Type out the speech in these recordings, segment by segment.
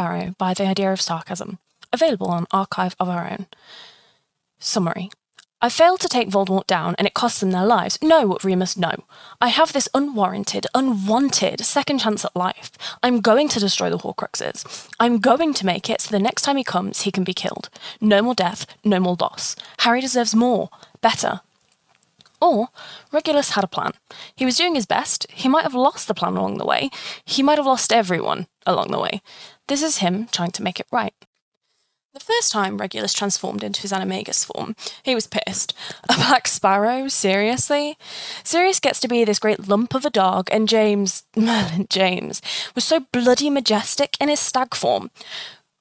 Sparrow by the idea of sarcasm. Available on Archive of Our Own. Summary I failed to take Voldemort down and it cost them their lives. No, Remus, no. I have this unwarranted, unwanted second chance at life. I'm going to destroy the Horcruxes. I'm going to make it so the next time he comes, he can be killed. No more death, no more loss. Harry deserves more, better. Or, Regulus had a plan. He was doing his best. He might have lost the plan along the way. He might have lost everyone along the way. This is him trying to make it right. The first time Regulus transformed into his animagus form, he was pissed. A black sparrow? Seriously? Sirius gets to be this great lump of a dog, and James, Merlin James, was so bloody majestic in his stag form.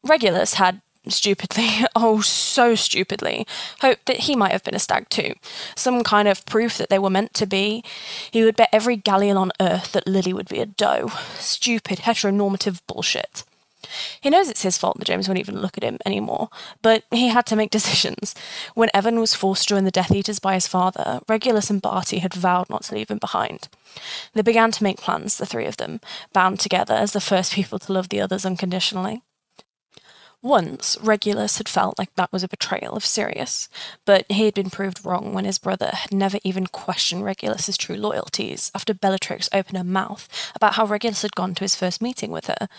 Regulus had stupidly, oh, so stupidly, hoped that he might have been a stag too. Some kind of proof that they were meant to be. He would bet every galleon on earth that Lily would be a doe. Stupid, heteronormative bullshit. He knows it's his fault that James won't even look at him anymore, but he had to make decisions. When Evan was forced to join the Death Eaters by his father, Regulus and Barty had vowed not to leave him behind. They began to make plans, the three of them, bound together as the first people to love the others unconditionally. Once, Regulus had felt like that was a betrayal of Sirius, but he had been proved wrong when his brother had never even questioned Regulus's true loyalties after Bellatrix opened her mouth about how Regulus had gone to his first meeting with her.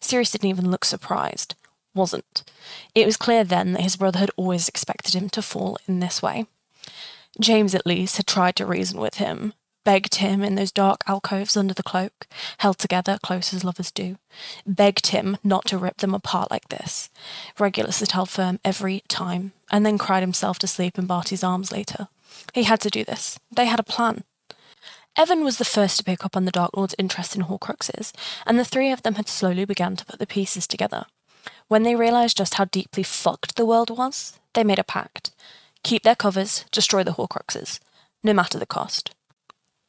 Sirius didn't even look surprised. Wasn't. It was clear then that his brother had always expected him to fall in this way. James, at least, had tried to reason with him, begged him in those dark alcoves under the cloak, held together close as lovers do, begged him not to rip them apart like this. Regulus had held firm every time, and then cried himself to sleep in Barty's arms later. He had to do this. They had a plan. Evan was the first to pick up on the Dark Lord's interest in Horcruxes, and the three of them had slowly begun to put the pieces together. When they realised just how deeply fucked the world was, they made a pact. Keep their covers, destroy the Horcruxes, no matter the cost.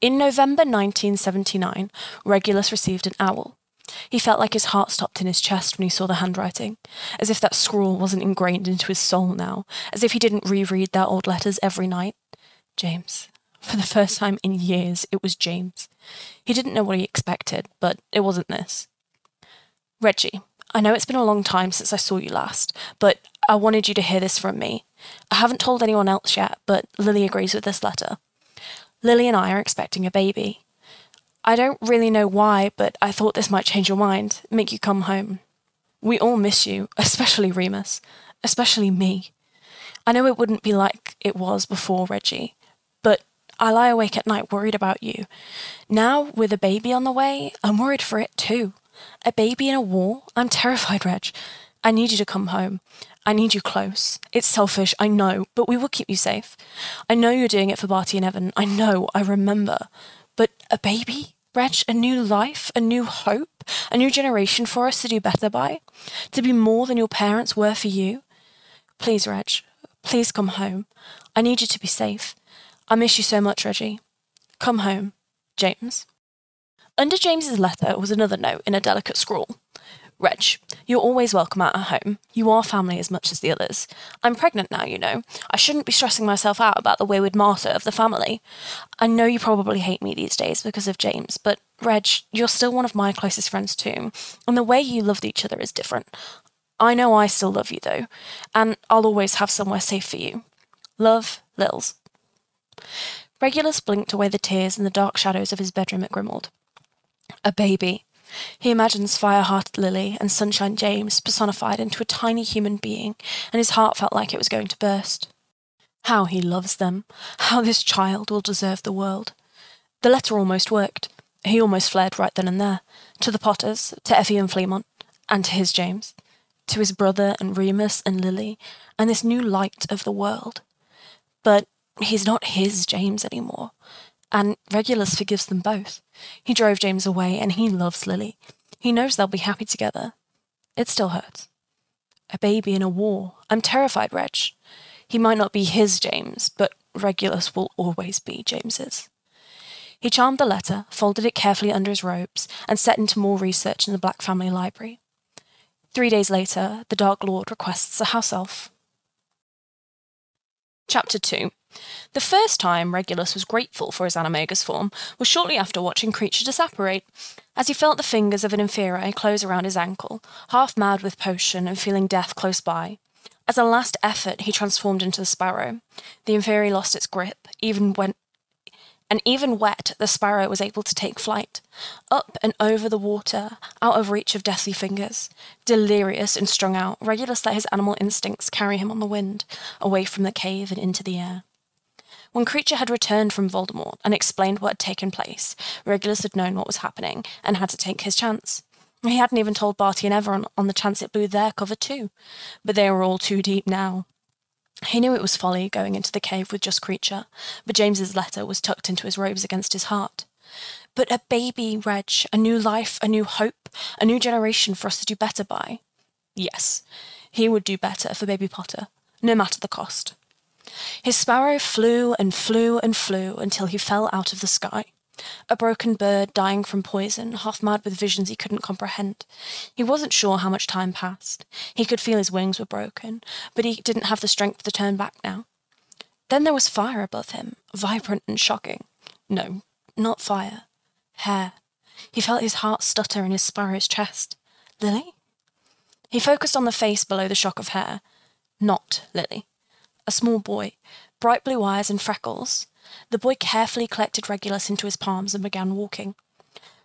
In November 1979, Regulus received an owl. He felt like his heart stopped in his chest when he saw the handwriting, as if that scrawl wasn't ingrained into his soul now, as if he didn't reread their old letters every night. James. For the first time in years, it was James. He didn't know what he expected, but it wasn't this. Reggie, I know it's been a long time since I saw you last, but I wanted you to hear this from me. I haven't told anyone else yet, but Lily agrees with this letter. Lily and I are expecting a baby. I don't really know why, but I thought this might change your mind, make you come home. We all miss you, especially Remus, especially me. I know it wouldn't be like it was before, Reggie, but I lie awake at night worried about you. Now, with a baby on the way, I'm worried for it too. A baby in a war? I'm terrified, Reg. I need you to come home. I need you close. It's selfish, I know, but we will keep you safe. I know you're doing it for Barty and Evan. I know, I remember. But a baby? Reg, a new life, a new hope, a new generation for us to do better by? To be more than your parents were for you? Please, Reg, please come home. I need you to be safe. I miss you so much, Reggie. Come home, James. Under James's letter was another note in a delicate scrawl. Reg, you're always welcome at our home. You are family as much as the others. I'm pregnant now, you know. I shouldn't be stressing myself out about the wayward martyr of the family. I know you probably hate me these days because of James, but Reg, you're still one of my closest friends too, and the way you loved each other is different. I know I still love you though, and I'll always have somewhere safe for you. Love, Lils. Regulus blinked away the tears in the dark shadows of his bedroom at Grimmauld. A baby. He imagines Fireheart Lily and Sunshine James personified into a tiny human being, and his heart felt like it was going to burst. How he loves them. How this child will deserve the world. The letter almost worked. He almost fled right then and there. To the Potters, to Effie and Fleamont, and to his James. To his brother and Remus and Lily, and this new light of the world. But he's not his James anymore and Regulus forgives them both. He drove James away, and he loves Lily. He knows they'll be happy together. It still hurts. A baby in a war. I'm terrified, Reg. He might not be his James, but Regulus will always be James's. He charmed the letter, folded it carefully under his robes, and set into more research in the Black Family Library. Three days later, the Dark Lord requests a house elf. Chapter 2 The first time Regulus was grateful for his animagus form was shortly after watching Kreacher disapparate, as he felt the fingers of an inferior close around his ankle, half mad with potion and feeling death close by. As a last effort, he transformed into the sparrow. The inferior lost its grip, even when and even wet, the sparrow was able to take flight. Up and over the water, out of reach of deathly fingers. Delirious and strung out, Regulus let his animal instincts carry him on the wind, away from the cave and into the air. When Kreacher had returned from Voldemort and explained what had taken place, Regulus had known what was happening and had to take his chance. He hadn't even told Barty and Evan on the chance it blew their cover too, but they were all too deep now. He knew it was folly going into the cave with just Kreacher, but James's letter was tucked into his robes against his heart. But a baby, Reg, a new life, a new hope, a new generation for us to do better by. Yes, he would do better for baby Potter, no matter the cost. His sparrow flew and flew and flew until he fell out of the sky a broken bird dying from poison, half mad with visions he couldn't comprehend. He wasn't sure how much time passed. He could feel his wings were broken, but he didn't have the strength to turn back now. Then there was fire above him, vibrant and shocking. No, not fire. Hair. He felt his heart stutter in his sparrow's chest. Lily? He focused on the face below the shock of hair. Not Lily. A small boy, bright blue eyes and freckles, the boy carefully collected Regulus into his palms and began walking.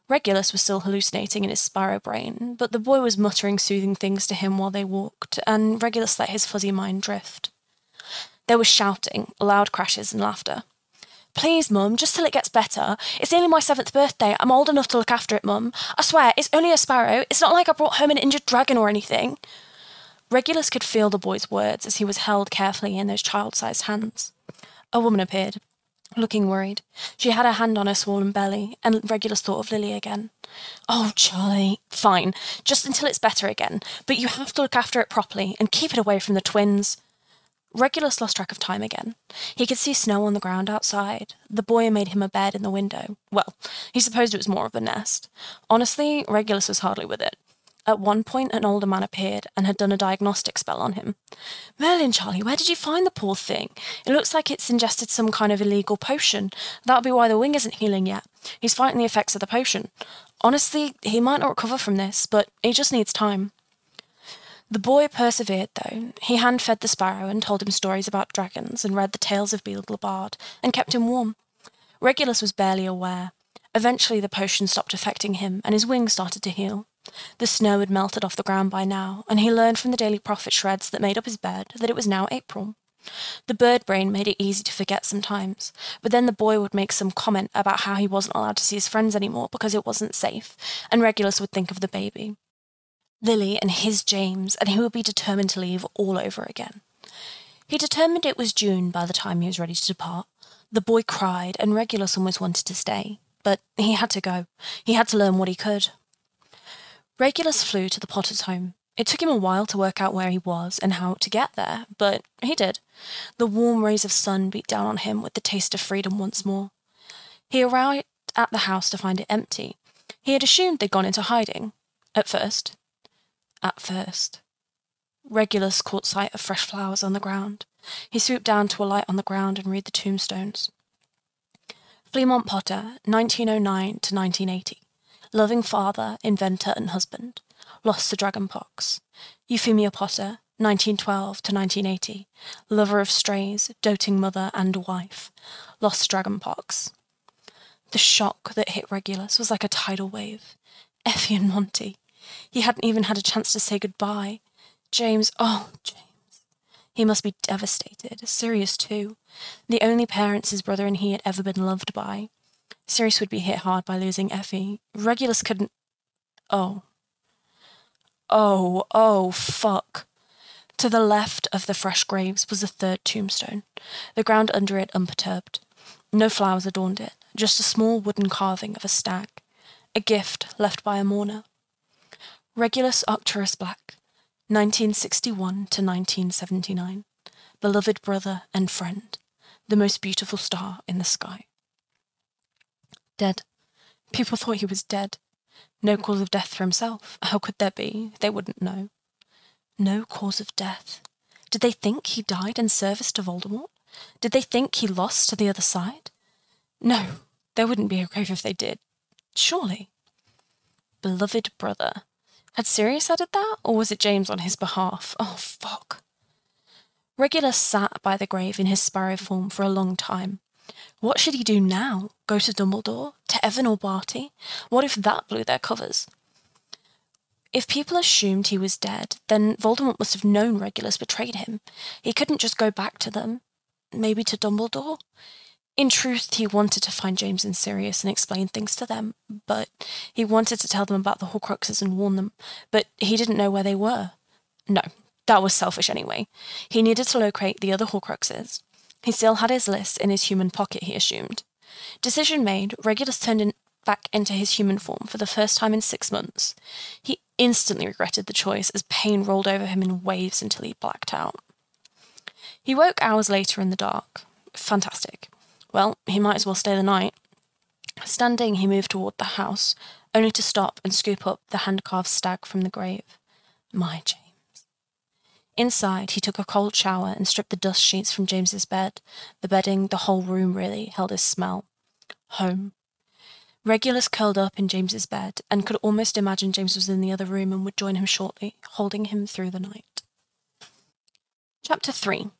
Regulus was still hallucinating in his sparrow brain, but the boy was muttering soothing things to him while they walked, and Regulus let his fuzzy mind drift. There was shouting, loud crashes, and laughter. Please, Mum, just till it gets better. It's nearly my seventh birthday. I'm old enough to look after it, Mum. I swear, it's only a sparrow. It's not like I brought home an injured dragon or anything. Regulus could feel the boy's words as he was held carefully in those child sized hands. A woman appeared looking worried. She had her hand on her swollen belly, and Regulus thought of Lily again. Oh, Charlie, fine, just until it's better again, but you have to look after it properly and keep it away from the twins. Regulus lost track of time again. He could see snow on the ground outside. The boy made him a bed in the window. Well, he supposed it was more of a nest. Honestly, Regulus was hardly with it. At one point, an older man appeared and had done a diagnostic spell on him. Merlin, Charlie, where did you find the poor thing? It looks like it's ingested some kind of illegal potion. That'll be why the wing isn't healing yet. He's fighting the effects of the potion. Honestly, he might not recover from this, but he just needs time. The boy persevered, though. He hand fed the sparrow and told him stories about dragons and read the tales of Beedle the Bard and kept him warm. Regulus was barely aware. Eventually, the potion stopped affecting him and his wings started to heal. The snow had melted off the ground by now, and he learned from the Daily Prophet shreds that made up his bed that it was now April. The bird brain made it easy to forget sometimes, but then the boy would make some comment about how he wasn't allowed to see his friends anymore because it wasn't safe, and Regulus would think of the baby. Lily and his James, and he would be determined to leave all over again. He determined it was June by the time he was ready to depart. The boy cried, and Regulus almost wanted to stay, but he had to go. He had to learn what he could. Regulus flew to the Potter's home. It took him a while to work out where he was and how to get there, but he did. The warm rays of sun beat down on him with the taste of freedom once more. He arrived at the house to find it empty. He had assumed they'd gone into hiding. At first. At first. Regulus caught sight of fresh flowers on the ground. He swooped down to alight on the ground and read the tombstones. Fleamont Potter, 1909 to 1980 loving father, inventor, and husband, lost to dragonpox. Euphemia Potter, 1912 to 1980, lover of strays, doting mother and wife, lost to dragonpox. The shock that hit Regulus was like a tidal wave. Effie and Monty. He hadn't even had a chance to say goodbye. James, oh, James. He must be devastated. Sirius, too. The only parents his brother and he had ever been loved by. Sirius would be hit hard by losing Effie. Regulus couldn't. Oh. Oh, oh, fuck. To the left of the fresh graves was a third tombstone, the ground under it unperturbed. No flowers adorned it, just a small wooden carving of a stag, a gift left by a mourner. Regulus Arcturus Black, 1961 to 1979. Beloved brother and friend, the most beautiful star in the sky. Dead. People thought he was dead. No cause of death for himself. How could there be? They wouldn't know. No cause of death. Did they think he died in service to Voldemort? Did they think he lost to the other side? No, there wouldn't be a grave if they did. Surely. Beloved brother. Had Sirius added that, or was it James on his behalf? Oh, fuck. Regulus sat by the grave in his sparrow form for a long time. What should he do now? Go to Dumbledore? To Evan or Barty? What if that blew their covers? If people assumed he was dead, then Voldemort must have known Regulus betrayed him. He couldn't just go back to them. Maybe to Dumbledore? In truth, he wanted to find James and Sirius and explain things to them, but he wanted to tell them about the Horcruxes and warn them, but he didn't know where they were. No, that was selfish anyway. He needed to locate the other Horcruxes. He still had his list in his human pocket, he assumed. Decision made, Regulus turned in back into his human form for the first time in six months. He instantly regretted the choice as pain rolled over him in waves until he blacked out. He woke hours later in the dark. Fantastic. Well, he might as well stay the night. Standing, he moved toward the house, only to stop and scoop up the hand carved stag from the grave. My James. Inside, he took a cold shower and stripped the dust sheets from James's bed. The bedding, the whole room really, held his smell. Home. Regulus curled up in James's bed and could almost imagine James was in the other room and would join him shortly, holding him through the night. Chapter 3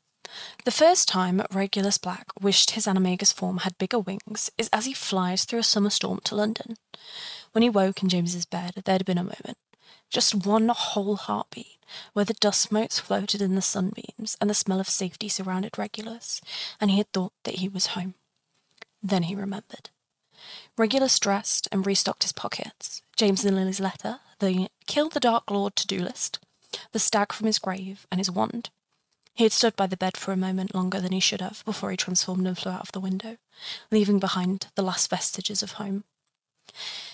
the first time Regulus Black wished his animagus form had bigger wings is as he flies through a summer storm to London. When he woke in James's bed, there had been a moment, just one whole heartbeat, where the dust motes floated in the sunbeams and the smell of safety surrounded Regulus, and he had thought that he was home. Then he remembered. Regulus dressed and restocked his pockets. James and Lily's letter, the Kill the Dark Lord to do list, the stag from his grave, and his wand. He had stood by the bed for a moment longer than he should have before he transformed and flew out of the window, leaving behind the last vestiges of home.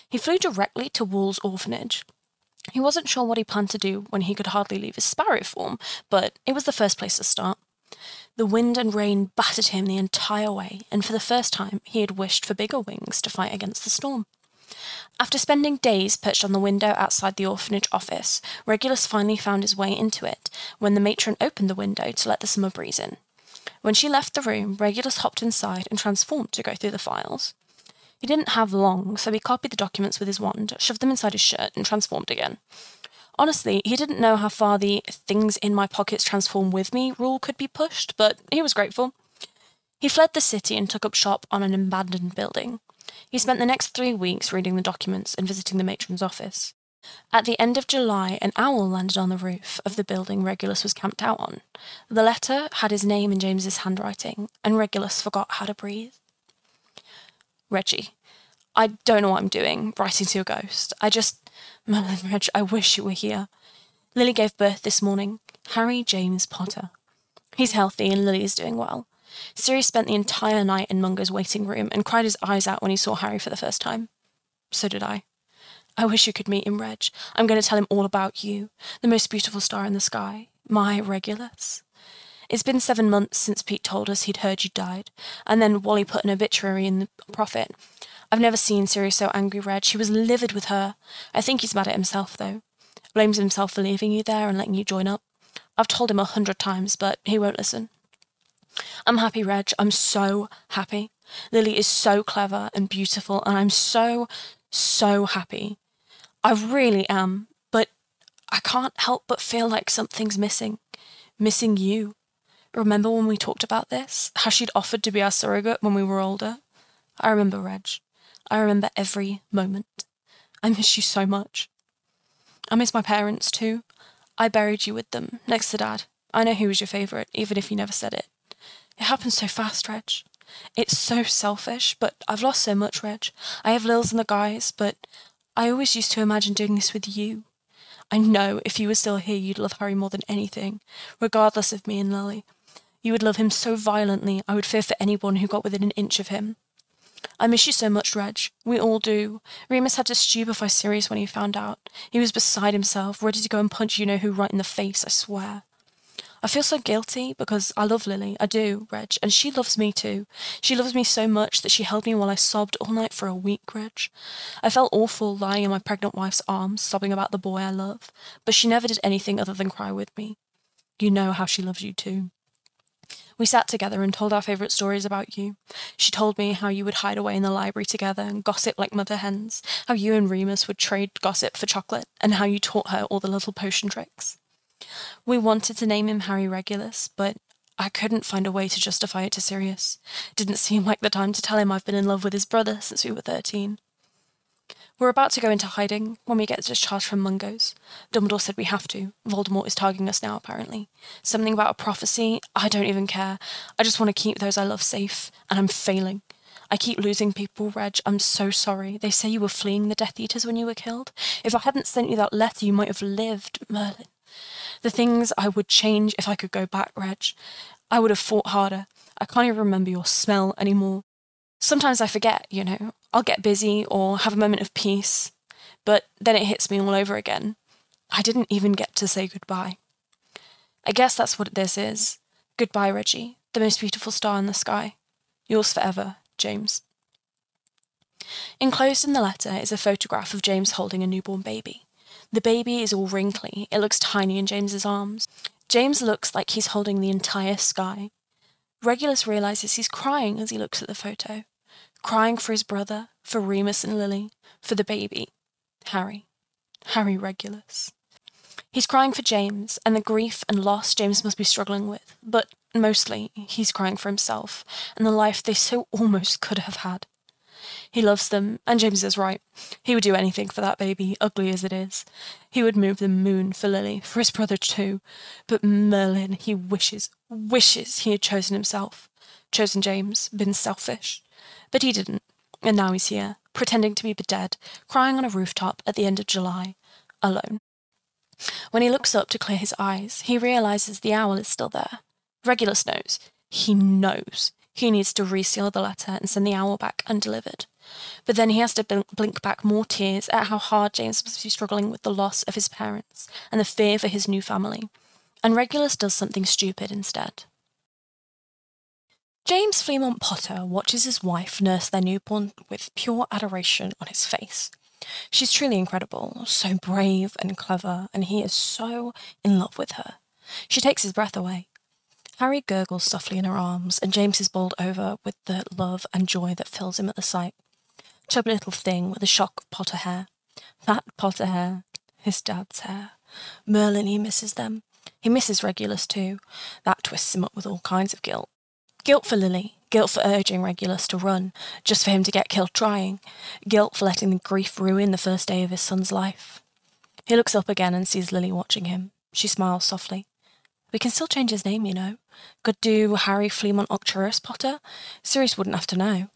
He flew directly to Wool's orphanage. He wasn't sure what he planned to do when he could hardly leave his sparrow form, but it was the first place to start. The wind and rain battered him the entire way, and for the first time he had wished for bigger wings to fight against the storm. After spending days perched on the window outside the orphanage office, Regulus finally found his way into it when the matron opened the window to let the summer breeze in. When she left the room, Regulus hopped inside and transformed to go through the files. He didn't have long, so he copied the documents with his wand, shoved them inside his shirt, and transformed again. Honestly, he didn't know how far the things in my pockets transform with me rule could be pushed, but he was grateful. He fled the city and took up shop on an abandoned building. He spent the next three weeks reading the documents and visiting the matron's office. At the end of July, an owl landed on the roof of the building Regulus was camped out on. The letter had his name in James's handwriting, and Regulus forgot how to breathe. Reggie, I don't know what I'm doing, writing to your ghost. I just. Merlin Reg, I wish you were here. Lily gave birth this morning. Harry James Potter. He's healthy and Lily is doing well. Sirius spent the entire night in Mungo's waiting room and cried his eyes out when he saw Harry for the first time. So did I. I wish you could meet him, Reg. I'm going to tell him all about you, the most beautiful star in the sky, my Regulus. It's been seven months since Pete told us he'd heard you died, and then Wally put an obituary in the Prophet. I've never seen Sirius so angry, Reg. She was livid with her. I think he's mad at himself, though. Blames himself for leaving you there and letting you join up. I've told him a hundred times, but he won't listen. I'm happy, Reg. I'm so happy. Lily is so clever and beautiful, and I'm so, so happy. I really am, but I can't help but feel like something's missing. Missing you. Remember when we talked about this? How she'd offered to be our surrogate when we were older? I remember, Reg. I remember every moment. I miss you so much. I miss my parents too. I buried you with them, next to Dad. I know he was your favourite, even if you never said it. It happens so fast, Reg. It's so selfish, but I've lost so much, Reg. I have Lils and the guys, but I always used to imagine doing this with you. I know if you were still here, you'd love Harry more than anything, regardless of me and Lily. You would love him so violently, I would fear for anyone who got within an inch of him. I miss you so much, Reg. We all do. Remus had to stupefy Sirius when he found out. He was beside himself, ready to go and punch you know who right in the face, I swear. I feel so guilty because I love Lily. I do, Reg, and she loves me too. She loves me so much that she held me while I sobbed all night for a week, Reg. I felt awful lying in my pregnant wife's arms, sobbing about the boy I love, but she never did anything other than cry with me. You know how she loves you too. We sat together and told our favourite stories about you. She told me how you would hide away in the library together and gossip like mother hens, how you and Remus would trade gossip for chocolate, and how you taught her all the little potion tricks. We wanted to name him Harry Regulus, but I couldn't find a way to justify it to Sirius. Didn't seem like the time to tell him I've been in love with his brother since we were 13. We're about to go into hiding when we get discharged from Mungo's. Dumbledore said we have to. Voldemort is targeting us now, apparently. Something about a prophecy, I don't even care. I just want to keep those I love safe, and I'm failing. I keep losing people, Reg. I'm so sorry. They say you were fleeing the Death Eaters when you were killed. If I hadn't sent you that letter, you might have lived, Merlin. The things I would change if I could go back, Reg. I would have fought harder. I can't even remember your smell anymore. Sometimes I forget, you know. I'll get busy or have a moment of peace, but then it hits me all over again. I didn't even get to say goodbye. I guess that's what this is. Goodbye, Reggie, the most beautiful star in the sky. Yours forever, James. Enclosed in the letter is a photograph of James holding a newborn baby. The baby is all wrinkly, it looks tiny in James's arms. James looks like he's holding the entire sky. Regulus realizes he's crying as he looks at the photo crying for his brother, for Remus and Lily, for the baby, Harry, Harry Regulus. He's crying for James and the grief and loss James must be struggling with, but mostly he's crying for himself and the life they so almost could have had. He loves them, and James is right. He would do anything for that baby, ugly as it is. He would move the moon for Lily, for his brother too. But Merlin, he wishes, wishes he had chosen himself. Chosen James, been selfish. But he didn't, and now he's here, pretending to be dead, crying on a rooftop at the end of July, alone. When he looks up to clear his eyes, he realizes the owl is still there. Regulus knows. He knows. He needs to reseal the letter and send the owl back undelivered. But then he has to blink back more tears at how hard James must be struggling with the loss of his parents and the fear for his new family. And Regulus does something stupid instead. James Fleamont Potter watches his wife nurse their newborn with pure adoration on his face. She's truly incredible, so brave and clever, and he is so in love with her. She takes his breath away. Harry gurgles softly in her arms, and James is bowled over with the love and joy that fills him at the sight. Chubby little thing with a shock of Potter hair. That Potter hair, his dad's hair. Merlin, he misses them. He misses Regulus too. That twists him up with all kinds of guilt. Guilt for Lily, guilt for urging Regulus to run, just for him to get killed trying, guilt for letting the grief ruin the first day of his son's life. He looks up again and sees Lily watching him. She smiles softly. We can still change his name, you know. Could do Harry Fleamont Arcturus Potter. Sirius wouldn't have to know.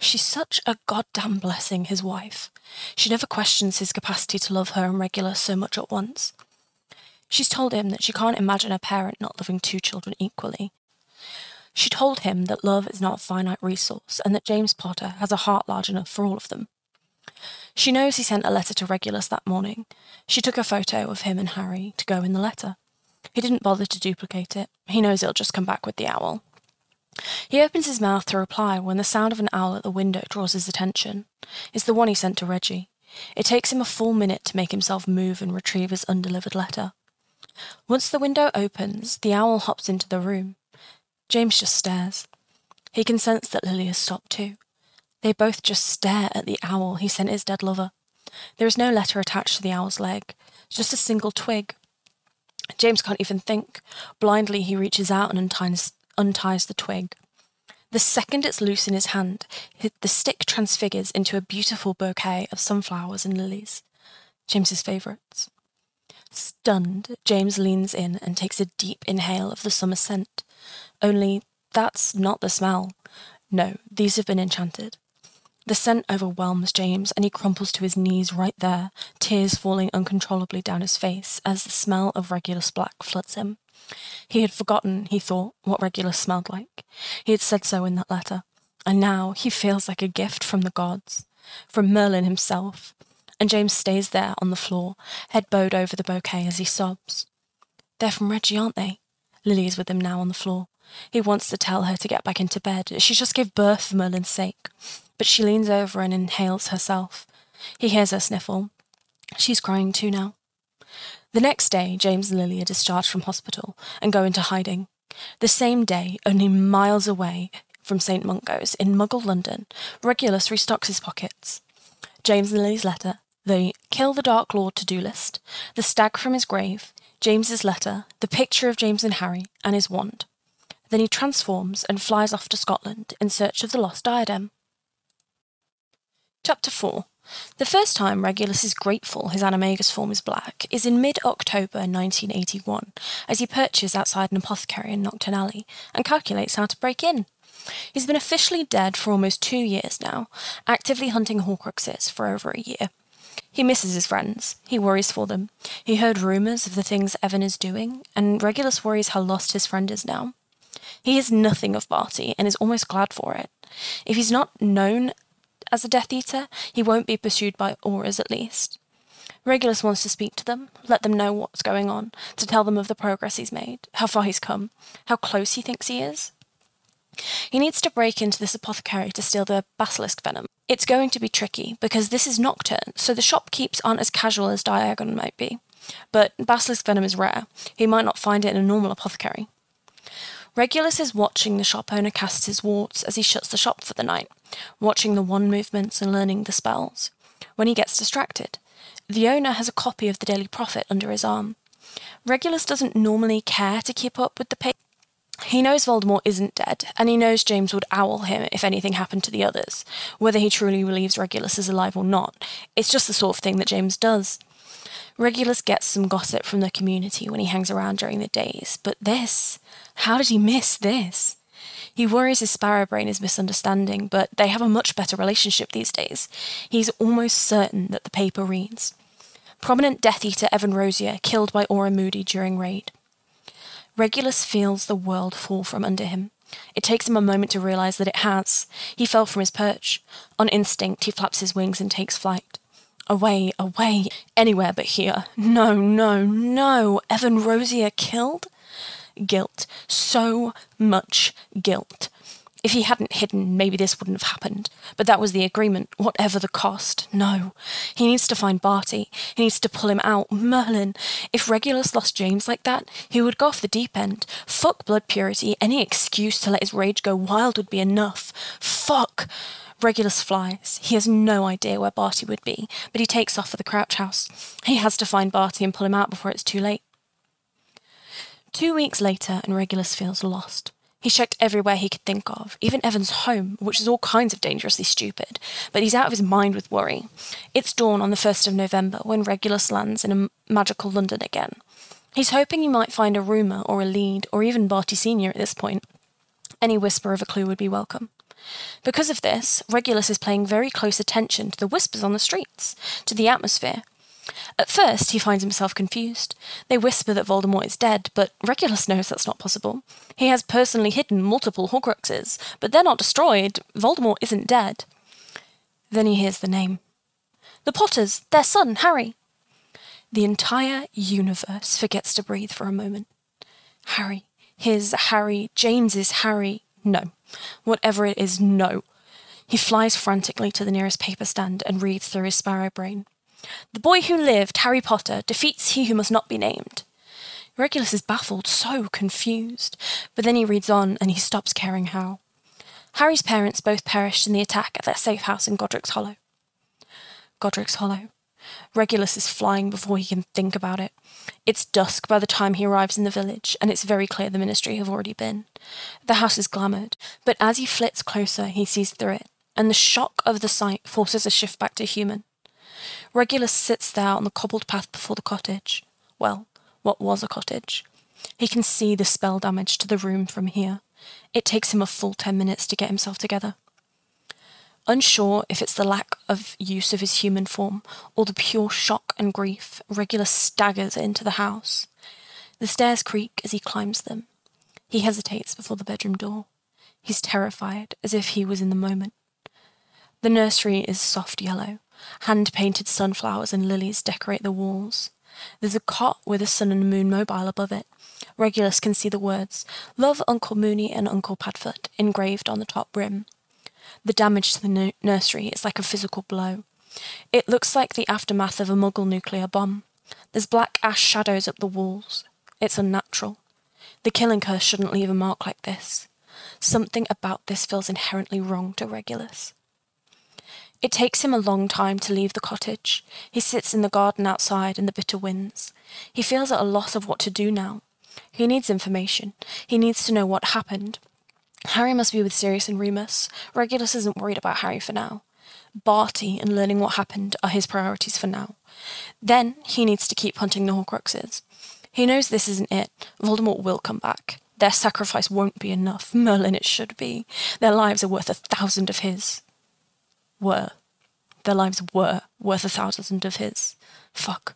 She's such a goddamn blessing, his wife. She never questions his capacity to love her and Regulus so much at once. She's told him that she can't imagine a parent not loving two children equally, she told him that love is not a finite resource and that James Potter has a heart large enough for all of them. She knows he sent a letter to Regulus that morning. She took a photo of him and Harry to go in the letter. He didn't bother to duplicate it. He knows it'll just come back with the owl. He opens his mouth to reply when the sound of an owl at the window draws his attention. It's the one he sent to Reggie. It takes him a full minute to make himself move and retrieve his undelivered letter. Once the window opens, the owl hops into the room. James just stares. He can sense that Lily has stopped too. They both just stare at the owl he sent his dead lover. There is no letter attached to the owl's leg, just a single twig. James can't even think. Blindly, he reaches out and unties, unties the twig. The second it's loose in his hand, the stick transfigures into a beautiful bouquet of sunflowers and lilies, James's favourites. Stunned, James leans in and takes a deep inhale of the summer scent. Only that's not the smell. No, these have been enchanted. The scent overwhelms James, and he crumples to his knees right there, tears falling uncontrollably down his face as the smell of Regulus Black floods him. He had forgotten, he thought, what Regulus smelled like. He had said so in that letter, and now he feels like a gift from the gods, from Merlin himself. And James stays there on the floor, head bowed over the bouquet as he sobs. They're from Reggie, aren't they? Lily is with him now on the floor. He wants to tell her to get back into bed. She just gave birth for Merlin's sake. But she leans over and inhales herself. He hears her sniffle. She's crying too now. The next day, James and Lily are discharged from hospital and go into hiding. The same day, only miles away from St. Mungo's in Muggle London, Regulus restocks his pockets. James and Lily's letter, the Kill the Dark Lord to do list, the stag from his grave, James's letter, the picture of James and Harry, and his wand. Then he transforms and flies off to Scotland in search of the lost diadem. Chapter 4 The first time Regulus is grateful his animagus form is black is in mid October 1981, as he perches outside an apothecary in Knockturn Alley and calculates how to break in. He's been officially dead for almost two years now, actively hunting Horcruxes for over a year. He misses his friends. He worries for them. He heard rumours of the things Evan is doing, and Regulus worries how lost his friend is now. He is nothing of Barty and is almost glad for it. If he's not known as a Death Eater, he won't be pursued by Aurors at least. Regulus wants to speak to them, let them know what's going on, to tell them of the progress he's made, how far he's come, how close he thinks he is. He needs to break into this apothecary to steal the basilisk venom. It's going to be tricky because this is Knockturn, so the shopkeepers aren't as casual as Diagon might be. But basilisk venom is rare. He might not find it in a normal apothecary. Regulus is watching the shop owner cast his wards as he shuts the shop for the night, watching the wand movements and learning the spells. When he gets distracted, the owner has a copy of the Daily Prophet under his arm. Regulus doesn't normally care to keep up with the pace. He knows Voldemort isn't dead, and he knows James would owl him if anything happened to the others. Whether he truly believes Regulus is alive or not, it's just the sort of thing that James does. Regulus gets some gossip from the community when he hangs around during the days, but this, how did he miss this? He worries his sparrow brain is misunderstanding, but they have a much better relationship these days. He's almost certain that the paper reads Prominent Death Eater Evan Rosier killed by Auror Moody during raid. Regulus feels the world fall from under him. It takes him a moment to realize that it has. He fell from his perch. On instinct, he flaps his wings and takes flight. Away, away, anywhere but here. No, no, no. Evan Rosier killed? Guilt. So much guilt. If he hadn't hidden, maybe this wouldn't have happened. But that was the agreement, whatever the cost. No. He needs to find Barty. He needs to pull him out. Merlin. If Regulus lost James like that, he would go off the deep end. Fuck blood purity. Any excuse to let his rage go wild would be enough. Fuck. Regulus flies. He has no idea where Barty would be, but he takes off for the Crouch house. He has to find Barty and pull him out before it's too late. Two weeks later, and Regulus feels lost. He checked everywhere he could think of, even Evan's home, which is all kinds of dangerously stupid, but he's out of his mind with worry. It's dawn on the 1st of November when Regulus lands in a magical London again. He's hoping he might find a rumour or a lead, or even Barty Sr. at this point. Any whisper of a clue would be welcome. Because of this, Regulus is paying very close attention to the whispers on the streets, to the atmosphere. At first, he finds himself confused. They whisper that Voldemort is dead, but Regulus knows that's not possible. He has personally hidden multiple Horcruxes, but they're not destroyed. Voldemort isn't dead. Then he hears the name. The Potters, their son, Harry. The entire universe forgets to breathe for a moment. Harry. His Harry. James's Harry. No. Whatever it is, no. He flies frantically to the nearest paper stand and reads through his sparrow brain. The boy who lived, Harry Potter, defeats he who must not be named. Regulus is baffled, so confused, but then he reads on and he stops caring how. Harry's parents both perished in the attack at their safe house in Godric's Hollow. Godric's Hollow. Regulus is flying before he can think about it. It's dusk by the time he arrives in the village, and it's very clear the ministry have already been. The house is glamoured, but as he flits closer, he sees through it, and the shock of the sight forces a shift back to human. Regulus sits there on the cobbled path before the cottage. Well, what was a cottage. He can see the spell damage to the room from here. It takes him a full ten minutes to get himself together. Unsure if it's the lack of use of his human form or the pure shock and grief, Regulus staggers into the house. The stairs creak as he climbs them. He hesitates before the bedroom door. He's terrified, as if he was in the moment. The nursery is soft yellow. Hand painted sunflowers and lilies decorate the walls. There's a cot with a sun and moon mobile above it. Regulus can see the words, Love Uncle Moony and Uncle Padfoot, engraved on the top rim. The damage to the nursery is like a physical blow. It looks like the aftermath of a muggle nuclear bomb. There's black ash shadows up the walls. It's unnatural. The killing curse shouldn't leave a mark like this. Something about this feels inherently wrong to Regulus. It takes him a long time to leave the cottage. He sits in the garden outside in the bitter winds. He feels at a loss of what to do now. He needs information. He needs to know what happened. Harry must be with Sirius and Remus. Regulus isn't worried about Harry for now. Barty and learning what happened are his priorities for now. Then he needs to keep hunting the Horcruxes. He knows this isn't it. Voldemort will come back. Their sacrifice won't be enough. Merlin, it should be. Their lives are worth a thousand of his. Were. Their lives were worth a thousand of his. Fuck.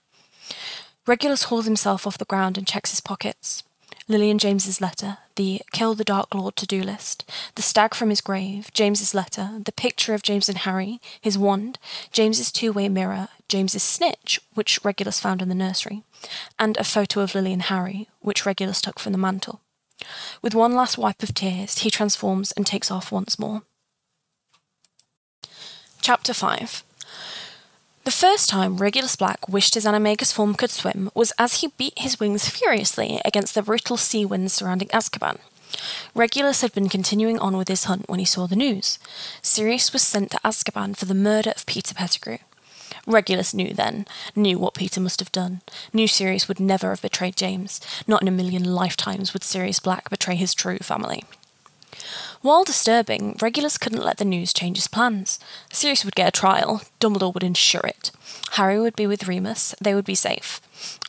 Regulus hauls himself off the ground and checks his pockets. Lily and James's letter, the kill the Dark Lord to-do list, the stag from his grave, James's letter, the picture of James and Harry, his wand, James's two-way mirror, James's snitch, which Regulus found in the nursery, and a photo of Lily and Harry, which Regulus took from the mantel. With one last wipe of tears, he transforms and takes off once more. Chapter 5 The first time Regulus Black wished his animagus form could swim was as he beat his wings furiously against the brutal sea winds surrounding Azkaban. Regulus had been continuing on with his hunt when he saw the news. Sirius was sent to Azkaban for the murder of Peter Pettigrew. Regulus knew then, knew what Peter must have done, knew Sirius would never have betrayed James. Not in a million lifetimes would Sirius Black betray his true family. While disturbing, Regulus couldn't let the news change his plans. Sirius would get a trial, Dumbledore would ensure it. Harry would be with Remus, they would be safe.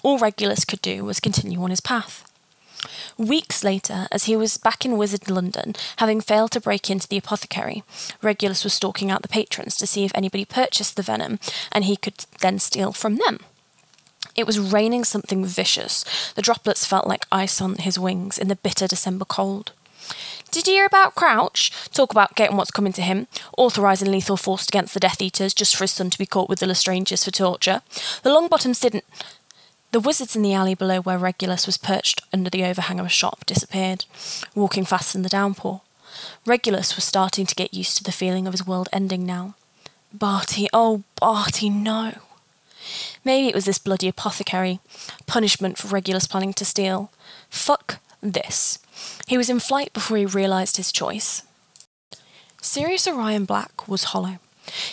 All Regulus could do was continue on his path. Weeks later, as he was back in Wizard London, having failed to break into the apothecary, Regulus was stalking out the patrons to see if anybody purchased the venom, and he could then steal from them. It was raining something vicious. The droplets felt like ice on his wings in the bitter December cold. Did you hear about Crouch? Talk about getting what's coming to him, authorising lethal force against the Death Eaters just for his son to be caught with the Lestranges for torture. The Longbottoms didn't. The wizards in the alley below where Regulus was perched under the overhang of a shop disappeared, walking fast in the downpour. Regulus was starting to get used to the feeling of his world ending now. Barty, oh, Barty, no. Maybe it was this bloody apothecary. Punishment for Regulus planning to steal. Fuck this. He was in flight before he realised his choice. Sirius Orion Black was hollow.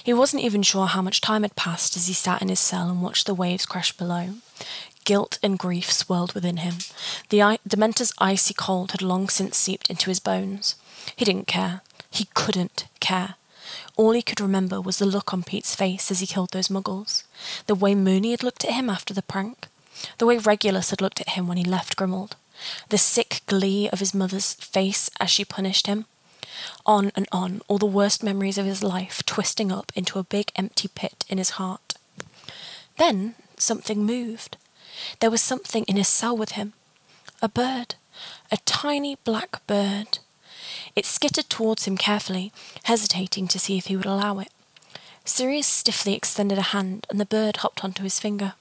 He wasn't even sure how much time had passed as he sat in his cell and watched the waves crash below. Guilt and grief swirled within him. The I- Dementor's icy cold had long since seeped into his bones. He didn't care. He couldn't care. All he could remember was the look on Pete's face as he killed those muggles, the way Moony had looked at him after the prank, the way Regulus had looked at him when he left Grimmauld, the sick glee of his mother's face as she punished him. On and on, all the worst memories of his life twisting up into a big empty pit in his heart. Then something moved. There was something in his cell with him. A bird. A tiny black bird. It skittered towards him carefully, hesitating to see if he would allow it. Sirius stiffly extended a hand, and the bird hopped onto his finger.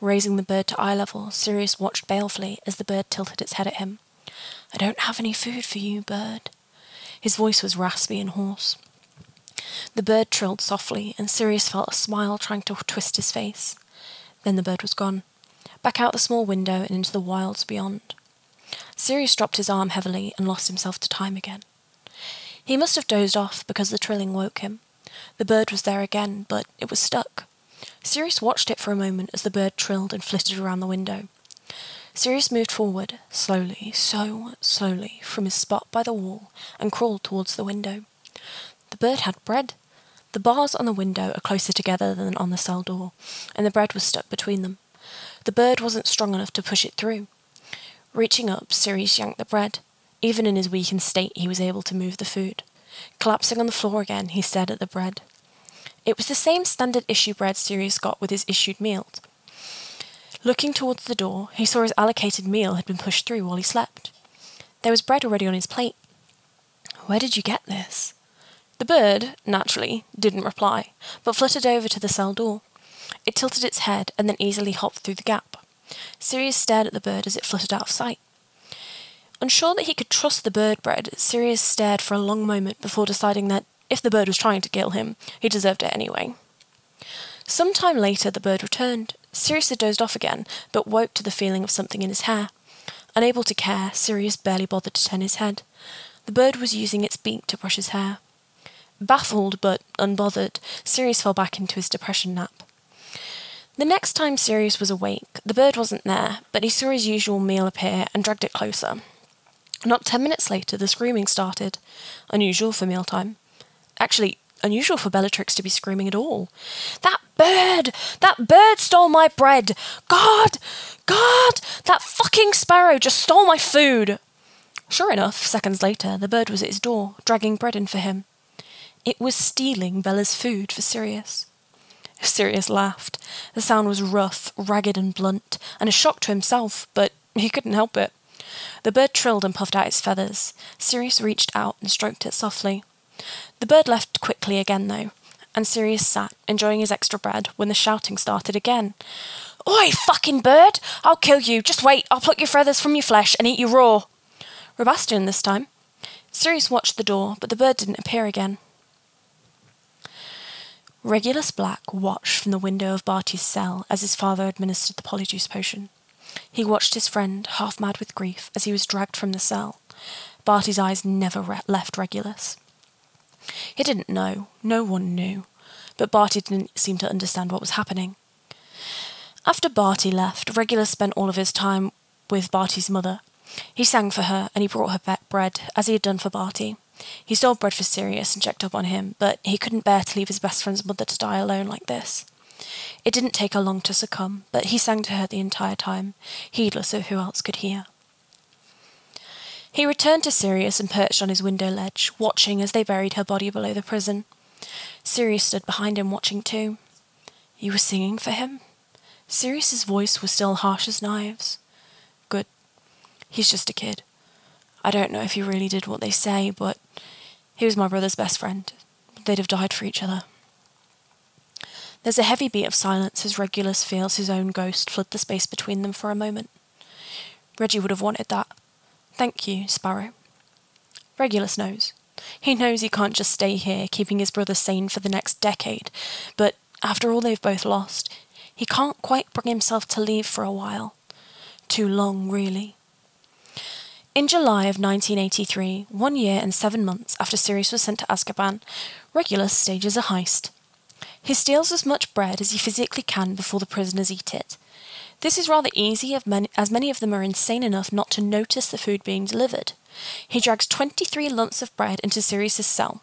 Raising the bird to eye level, Sirius watched balefully as the bird tilted its head at him. I don't have any food for you, bird. His voice was raspy and hoarse. The bird trilled softly, and Sirius felt a smile trying to twist his face. Then the bird was gone, back out the small window and into the wilds beyond. Sirius dropped his arm heavily and lost himself to time again. He must have dozed off because the trilling woke him. The bird was there again, but it was stuck. Sirius watched it for a moment as the bird trilled and flitted around the window. Sirius moved forward, slowly, so slowly, from his spot by the wall and crawled towards the window. The bird had bread. The bars on the window are closer together than on the cell door, and the bread was stuck between them. The bird wasn't strong enough to push it through. Reaching up, Sirius yanked the bread. Even in his weakened state, he was able to move the food. Collapsing on the floor again, he stared at the bread. It was the same standard issue bread Sirius got with his issued meals. Looking towards the door, he saw his allocated meal had been pushed through while he slept. There was bread already on his plate. Where did you get this? The bird, naturally, didn't reply, but fluttered over to the cell door. It tilted its head and then easily hopped through the gap. Sirius stared at the bird as it fluttered out of sight. Unsure that he could trust the bird bread, Sirius stared for a long moment before deciding that if the bird was trying to kill him, he deserved it anyway. Some time later, the bird returned. Sirius had dozed off again, but woke to the feeling of something in his hair. Unable to care, Sirius barely bothered to turn his head. The bird was using its beak to brush his hair. Baffled but unbothered, Sirius fell back into his depression nap. The next time Sirius was awake, the bird wasn't there, but he saw his usual meal appear and dragged it closer. Not ten minutes later, the screaming started. Unusual for mealtime. Actually, unusual for Bellatrix to be screaming at all. That bird! That bird stole my bread! God! God! That fucking sparrow just stole my food! Sure enough, seconds later, the bird was at his door, dragging bread in for him. It was stealing Bella's food for Sirius. Sirius laughed. The sound was rough, ragged, and blunt, and a shock to himself, but he couldn't help it. The bird trilled and puffed out its feathers. Sirius reached out and stroked it softly. The bird left quickly again, though, and Sirius sat, enjoying his extra bread, when the shouting started again. Oi, fucking bird! I'll kill you! Just wait, I'll pluck your feathers from your flesh and eat you raw! Rabastan this time. Sirius watched the door, but the bird didn't appear again. Regulus Black watched from the window of Barty's cell as his father administered the polyjuice potion. He watched his friend, half mad with grief, as he was dragged from the cell. Barty's eyes never re- left Regulus. He didn't know, no one knew, but Barty didn't seem to understand what was happening. After Barty left, Regulus spent all of his time with Barty's mother. He sang for her and he brought her bread, as he had done for Barty. He stole bread for Sirius and checked up on him, but he couldn't bear to leave his best friend's mother to die alone like this. It didn't take her long to succumb, but he sang to her the entire time, heedless of who else could hear. He returned to Sirius and perched on his window ledge, watching as they buried her body below the prison. Sirius stood behind him, watching too. You were singing for him? Sirius's voice was still harsh as knives. Good. He's just a kid. I don't know if he really did what they say, but he was my brother's best friend. They'd have died for each other. There's a heavy beat of silence as Regulus feels his own ghost flood the space between them for a moment. Reggie would have wanted that. Thank you, Sparrow. Regulus knows. He knows he can't just stay here, keeping his brother sane for the next decade, but after all they've both lost, he can't quite bring himself to leave for a while. Too long, really. In July of 1983, one year and seven months after Sirius was sent to Azkaban, Regulus stages a heist. He steals as much bread as he physically can before the prisoners eat it. This is rather easy as many of them are insane enough not to notice the food being delivered. He drags 23 lumps of bread into Sirius's cell.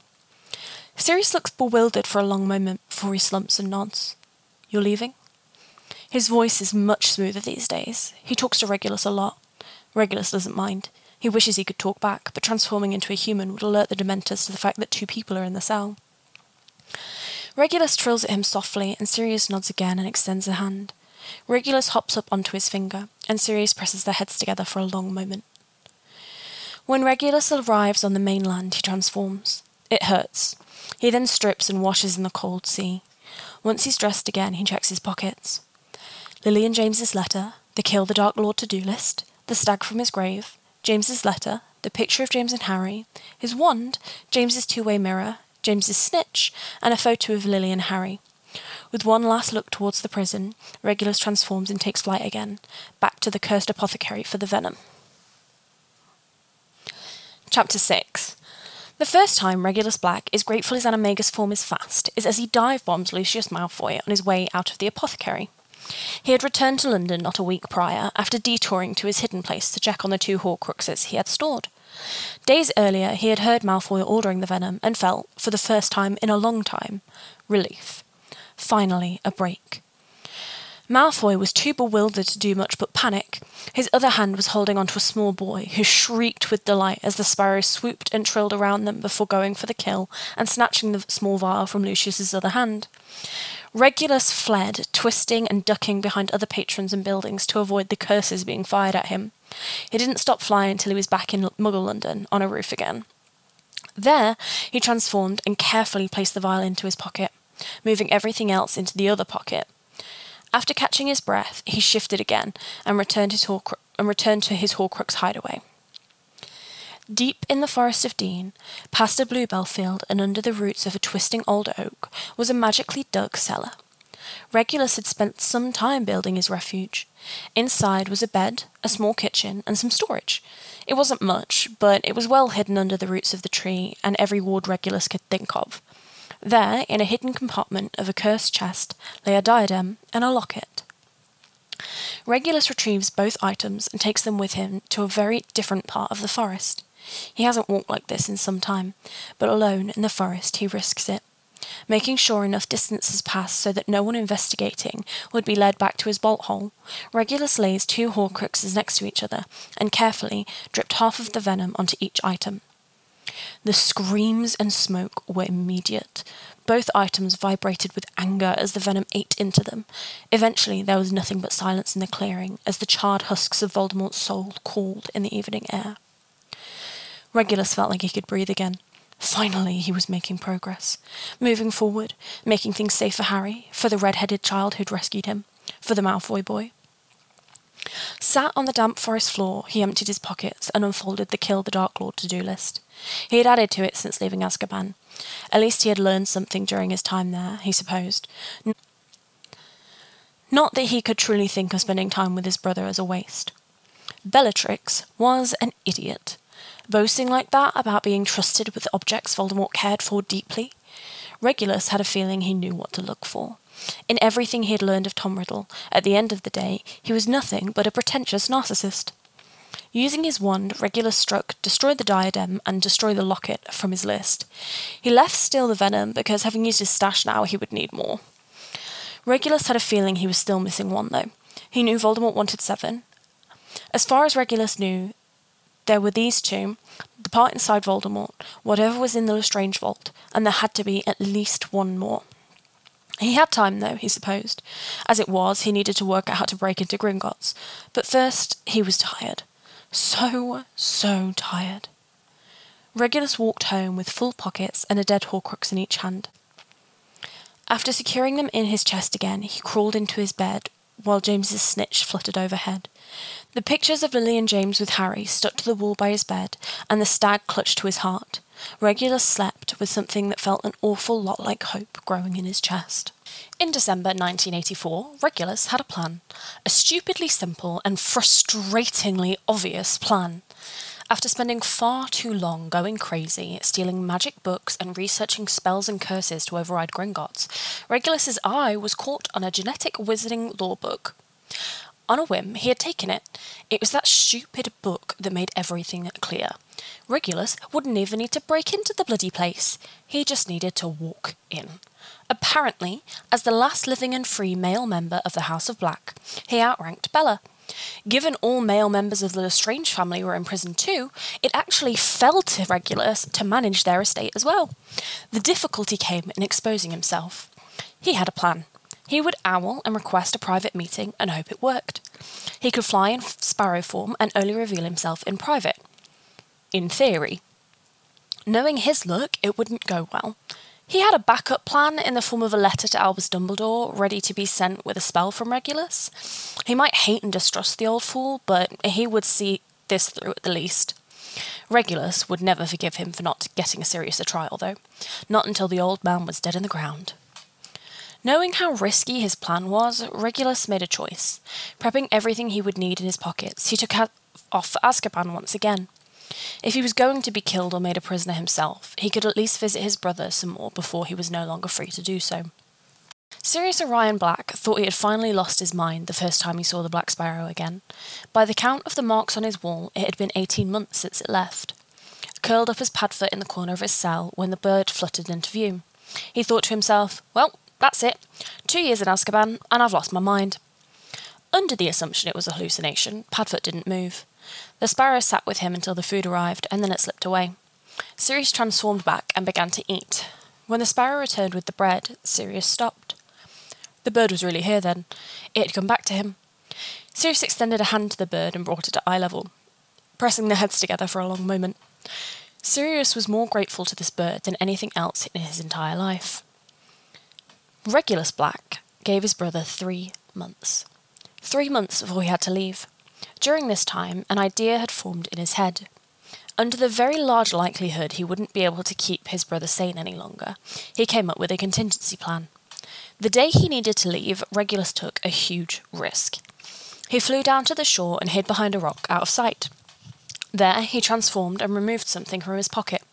Sirius looks bewildered for a long moment before he slumps and nods. You're leaving? His voice is much smoother these days. He talks to Regulus a lot. Regulus doesn't mind. He wishes he could talk back, but transforming into a human would alert the Dementors to the fact that two people are in the cell. Regulus trills at him softly, and Sirius nods again and extends a hand. Regulus hops up onto his finger, and Sirius presses their heads together for a long moment. When Regulus arrives on the mainland, he transforms. It hurts. He then strips and washes in the cold sea. Once he's dressed again, he checks his pockets. Lily and James's letter, the Kill the Dark Lord to do list, the stag from his grave, James's letter, the picture of James and Harry, his wand, James's two-way mirror, James's snitch, and a photo of Lily and Harry. With one last look towards the prison, Regulus transforms and takes flight again, back to the cursed apothecary for the venom. Chapter 6 The first time Regulus Black is grateful his animagus form is fast is as he dive bombs Lucius Malfoy on his way out of the apothecary. He had returned to London not a week prior, after detouring to his hidden place to check on the two Horcruxes he had stored. Days earlier, he had heard Malfoy ordering the venom and felt, for the first time in a long time, relief. Finally, a break. Malfoy was too bewildered to do much but panic. His other hand was holding onto a small boy, who shrieked with delight as the sparrows swooped and trilled around them before going for the kill and snatching the small vial from Lucius's other hand. Regulus fled, twisting and ducking behind other patrons and buildings to avoid the curses being fired at him. He didn't stop flying until he was back in Muggle London, on a roof again. There, he transformed and carefully placed the vial into his pocket, moving everything else into the other pocket. After catching his breath, he shifted again and returned, his and returned to his Horcrux hideaway. Deep in the forest of Dean, past a bluebell field and under the roots of a twisting old oak, was a magically dug cellar. Regulus had spent some time building his refuge. Inside was a bed, a small kitchen, and some storage. It wasn't much, but it was well hidden under the roots of the tree and every ward Regulus could think of. There, in a hidden compartment of a cursed chest, lay a diadem and a locket. Regulus retrieves both items and takes them with him to a very different part of the forest. He hasn't walked like this in some time, but alone in the forest he risks it, making sure enough distance has passed so that no one investigating would be led back to his bolt hole. Regulus lays two horcruxes next to each other and carefully dripped half of the venom onto each item. The screams and smoke were immediate. Both items vibrated with anger as the venom ate into them. Eventually, there was nothing but silence in the clearing as the charred husks of Voldemort's soul cooled in the evening air. Regulus felt like he could breathe again. Finally, he was making progress, moving forward, making things safe for Harry, for the red headed child who'd rescued him, for the Malfoy boy. Sat on the damp forest floor, he emptied his pockets and unfolded the Kill the Dark Lord to do list. He had added to it since leaving Azkaban. At least he had learned something during his time there, he supposed. Not that he could truly think of spending time with his brother as a waste. Bellatrix was an idiot. Boasting like that about being trusted with objects Voldemort cared for deeply. Regulus had a feeling he knew what to look for. In everything he had learned of Tom Riddle, at the end of the day, he was nothing but a pretentious narcissist. Using his wand, Regulus struck Destroy the Diadem and Destroy the Locket from his list. He left Steal the Venom because, having used his stash now, he would need more. Regulus had a feeling he was still missing one, though. He knew Voldemort wanted seven. As far as Regulus knew, there were these two, the part inside Voldemort, whatever was in the Lestrange vault, and there had to be at least one more. He had time, though, he supposed. As it was, he needed to work out how to break into Gringotts. But first, he was tired. So, so tired. Regulus walked home with full pockets and a dead Horcrux in each hand. After securing them in his chest again, he crawled into his bed while James's snitch fluttered overhead. The pictures of Lily and James with Harry stuck to the wall by his bed, and the stag clutched to his heart. Regulus slept with something that felt an awful lot like hope growing in his chest. In December 1984, Regulus had a plan. A stupidly simple and frustratingly obvious plan. After spending far too long going crazy, stealing magic books and researching spells and curses to override Gringotts, Regulus's eye was caught on a genetic wizarding law book. On a whim, he had taken it. It was that stupid book that made everything clear. Regulus wouldn't even need to break into the bloody place. He just needed to walk in. Apparently, as the last living and free male member of the House of Black, he outranked Bella. Given all male members of the Lestrange family were in prison too, it actually fell to Regulus to manage their estate as well. The difficulty came in exposing himself. He had a plan. He would owl and request a private meeting and hope it worked. He could fly in sparrow form and only reveal himself in private. In theory. Knowing his look, it wouldn't go well. He had a backup plan in the form of a letter to Albus Dumbledore, ready to be sent with a spell from Regulus. He might hate and distrust the old fool, but he would see this through at the least. Regulus would never forgive him for not getting a serious trial, though. Not until the old man was dead in the ground. Knowing how risky his plan was, Regulus made a choice. Prepping everything he would need in his pockets, he took off for Azkaban once again. If he was going to be killed or made a prisoner himself, he could at least visit his brother some more before he was no longer free to do so. Sirius Orion Black thought he had finally lost his mind the first time he saw the Black Sparrow again. By the count of the marks on his wall, it had been eighteen months since it left. Curled up as Padfoot in the corner of his cell when the bird fluttered into view, he thought to himself, Well, that's it. Two years in Azkaban, and I've lost my mind. Under the assumption it was a hallucination, Padfoot didn't move. The sparrow sat with him until the food arrived, and then it slipped away. Sirius transformed back and began to eat. When the sparrow returned with the bread, Sirius stopped. The bird was really here then. It had come back to him. Sirius extended a hand to the bird and brought it to eye level, pressing their heads together for a long moment. Sirius was more grateful to this bird than anything else in his entire life. Regulus Black gave his brother three months. Three months before he had to leave. During this time, an idea had formed in his head. Under the very large likelihood he wouldn't be able to keep his brother sane any longer, he came up with a contingency plan. The day he needed to leave, Regulus took a huge risk. He flew down to the shore and hid behind a rock out of sight. There, he transformed and removed something from his pocket.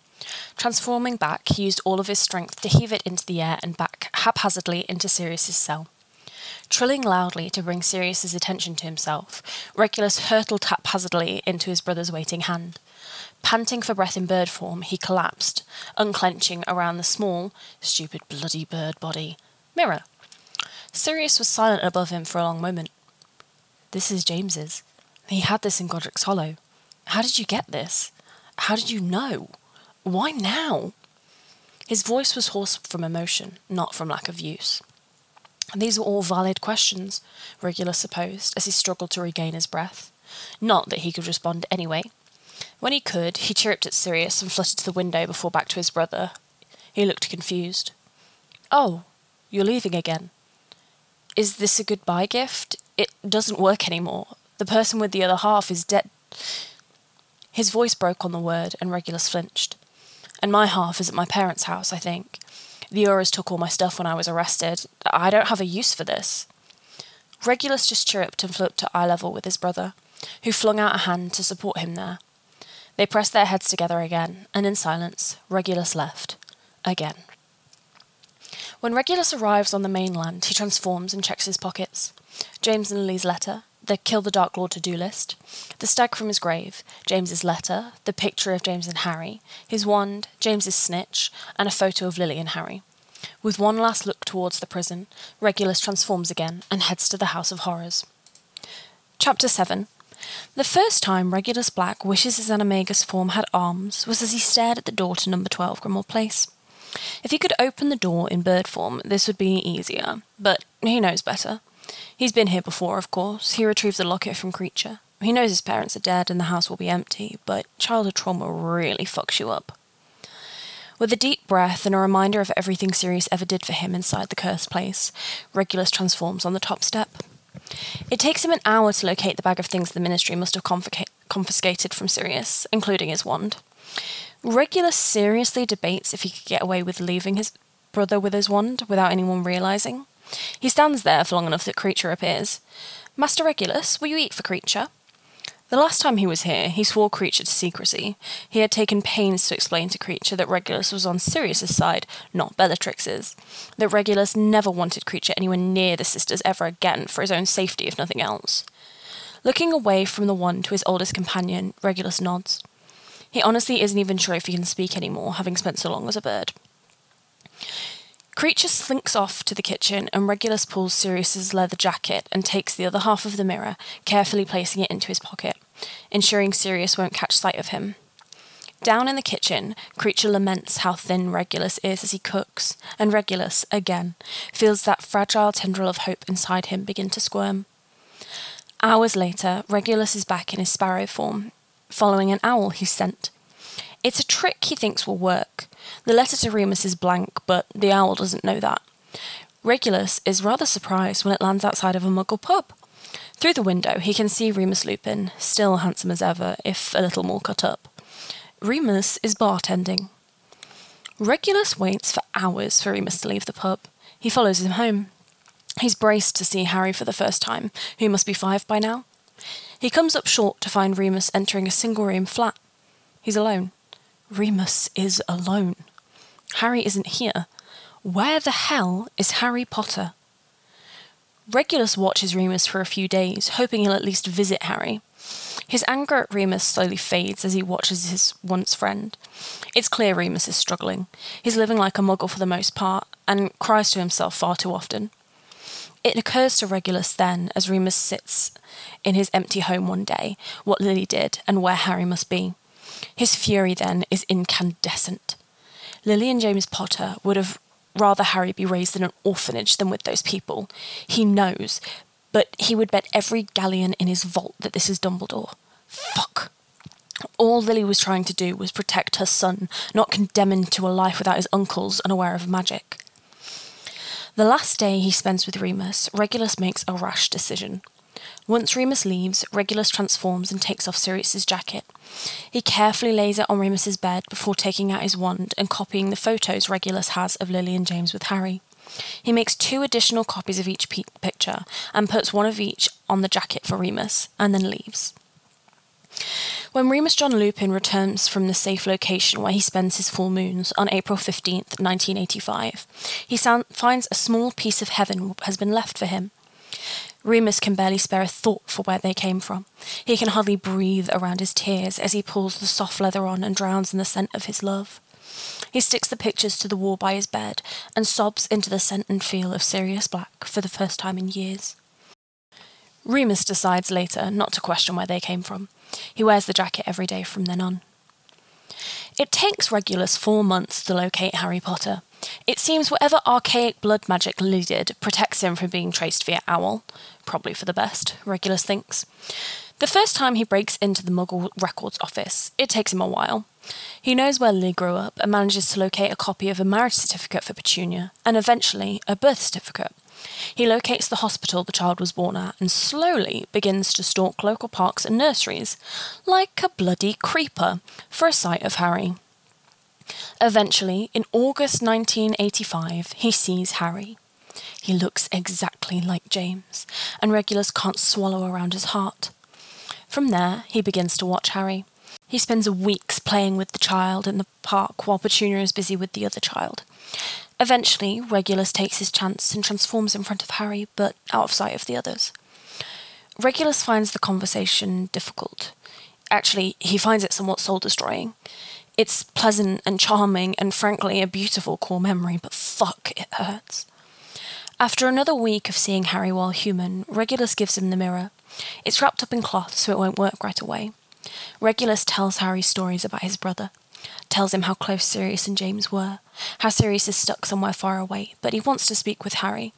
Transforming back, he used all of his strength to heave it into the air and back haphazardly into Sirius's cell. Trilling loudly to bring Sirius's attention to himself, Regulus hurtled haphazardly into his brother's waiting hand. Panting for breath in bird form, he collapsed, unclenching around the small, stupid bloody bird body mirror. Sirius was silent above him for a long moment. This is James's. He had this in Godric's Hollow. How did you get this? How did you know? Why now? His voice was hoarse from emotion, not from lack of use. These were all valid questions, Regulus supposed, as he struggled to regain his breath. Not that he could respond anyway. When he could, he chirruped at Sirius and fluttered to the window before back to his brother. He looked confused. Oh, you're leaving again. Is this a goodbye gift? It doesn't work anymore. The person with the other half is dead. His voice broke on the word, and Regulus flinched. And my half is at my parents' house, I think. The Aurors took all my stuff when I was arrested. I don't have a use for this. Regulus just chirruped and flew up to eye level with his brother, who flung out a hand to support him there. They pressed their heads together again, and in silence, Regulus left. Again. When Regulus arrives on the mainland, he transforms and checks his pockets. James and Lily's letter, the Kill the Dark Lord to do list, the stag from his grave, James's letter, the picture of James and Harry, his wand, James's snitch, and a photo of Lily and Harry. With one last look towards the prison, Regulus transforms again and heads to the House of Horrors. Chapter 7 The first time Regulus Black wishes his animagus form had arms was as he stared at the door to number 12 Grimmauld Place. If he could open the door in bird form, this would be easier, but he knows better. He's been here before, of course. He retrieved the locket from Kreacher. He knows his parents are dead and the house will be empty, but childhood trauma really fucks you up. With a deep breath and a reminder of everything Sirius ever did for him inside the cursed place, Regulus transforms on the top step. It takes him an hour to locate the bag of things the ministry must have confiscated from Sirius, including his wand. Regulus seriously debates if he could get away with leaving his brother with his wand without anyone realizing. He stands there for long enough that Kreacher appears. Master Regulus, will you eat for Kreacher? The last time he was here, he swore Kreacher to secrecy. He had taken pains to explain to Kreacher that Regulus was on Sirius's side, not Bellatrix's. That Regulus never wanted Kreacher anywhere near the sisters ever again, for his own safety, if nothing else. Looking away from the one to his oldest companion, Regulus nods. He honestly isn't even sure if he can speak anymore, having spent so long as a bird. Kreacher slinks off to the kitchen, and Regulus pulls Sirius's leather jacket and takes the other half of the mirror, carefully placing it into his pocket, ensuring Sirius won't catch sight of him. Down in the kitchen, Kreacher laments how thin Regulus is as he cooks, and Regulus, again, feels that fragile tendril of hope inside him begin to squirm. Hours later, Regulus is back in his sparrow form, following an owl he sent. It's a trick he thinks will work. The letter to Remus is blank, but the owl doesn't know that. Regulus is rather surprised when it lands outside of a muggle pub. Through the window, he can see Remus Lupin, still handsome as ever, if a little more cut up. Remus is bartending. Regulus waits for hours for Remus to leave the pub. He follows him home. He's braced to see Harry for the first time, who must be five by now. He comes up short to find Remus entering a single room flat. He's alone. Remus is alone. Harry isn't here. Where the hell is Harry Potter? Regulus watches Remus for a few days, hoping he'll at least visit Harry. His anger at Remus slowly fades as he watches his once friend. It's clear Remus is struggling. He's living like a muggle for the most part, and cries to himself far too often. It occurs to Regulus then, as Remus sits in his empty home one day, what Lily did and where Harry must be. His fury then is incandescent. Lily and James Potter would have rather Harry be raised in an orphanage than with those people. He knows, but he would bet every galleon in his vault that this is Dumbledore. Fuck. All Lily was trying to do was protect her son, not condemn him to a life without his uncles unaware of magic. The last day he spends with Remus, Regulus makes a rash decision. Once Remus leaves, Regulus transforms and takes off Sirius's jacket. He carefully lays it on Remus's bed before taking out his wand and copying the photos Regulus has of Lily and James with Harry. He makes two additional copies of each picture and puts one of each on the jacket for Remus, and then leaves. When Remus John Lupin returns from the safe location where he spends his full moons on April 15th, 1985, he sound- finds a small piece of heaven has been left for him. Remus can barely spare a thought for where they came from. He can hardly breathe around his tears as he pulls the soft leather on and drowns in the scent of his love. He sticks the pictures to the wall by his bed and sobs into the scent and feel of Sirius Black for the first time in years. Remus decides later not to question where they came from. He wears the jacket every day from then on. It takes Regulus four months to locate Harry Potter. It seems whatever archaic blood magic did protects him from being traced via Owl. Probably for the best, Regulus thinks. The first time he breaks into the Muggle Records office, it takes him a while. He knows where Lily grew up and manages to locate a copy of a marriage certificate for Petunia, and eventually a birth certificate. He locates the hospital the child was born at and slowly begins to stalk local parks and nurseries, like a bloody creeper, for a sight of Harry. Eventually, in August 1985, he sees Harry. He looks exactly like James, and Regulus can't swallow around his heart. From there, he begins to watch Harry. He spends weeks playing with the child in the park while Petunia is busy with the other child. Eventually, Regulus takes his chance and transforms in front of Harry, but out of sight of the others. Regulus finds the conversation difficult. Actually, he finds it somewhat soul destroying. It's pleasant and charming and frankly a beautiful core memory, but fuck, it hurts. After another week of seeing Harry while human, Regulus gives him the mirror. It's wrapped up in cloth so it won't work right away. Regulus tells Harry stories about his brother, tells him how close Sirius and James were, how Sirius is stuck somewhere far away, but he wants to speak with Harry.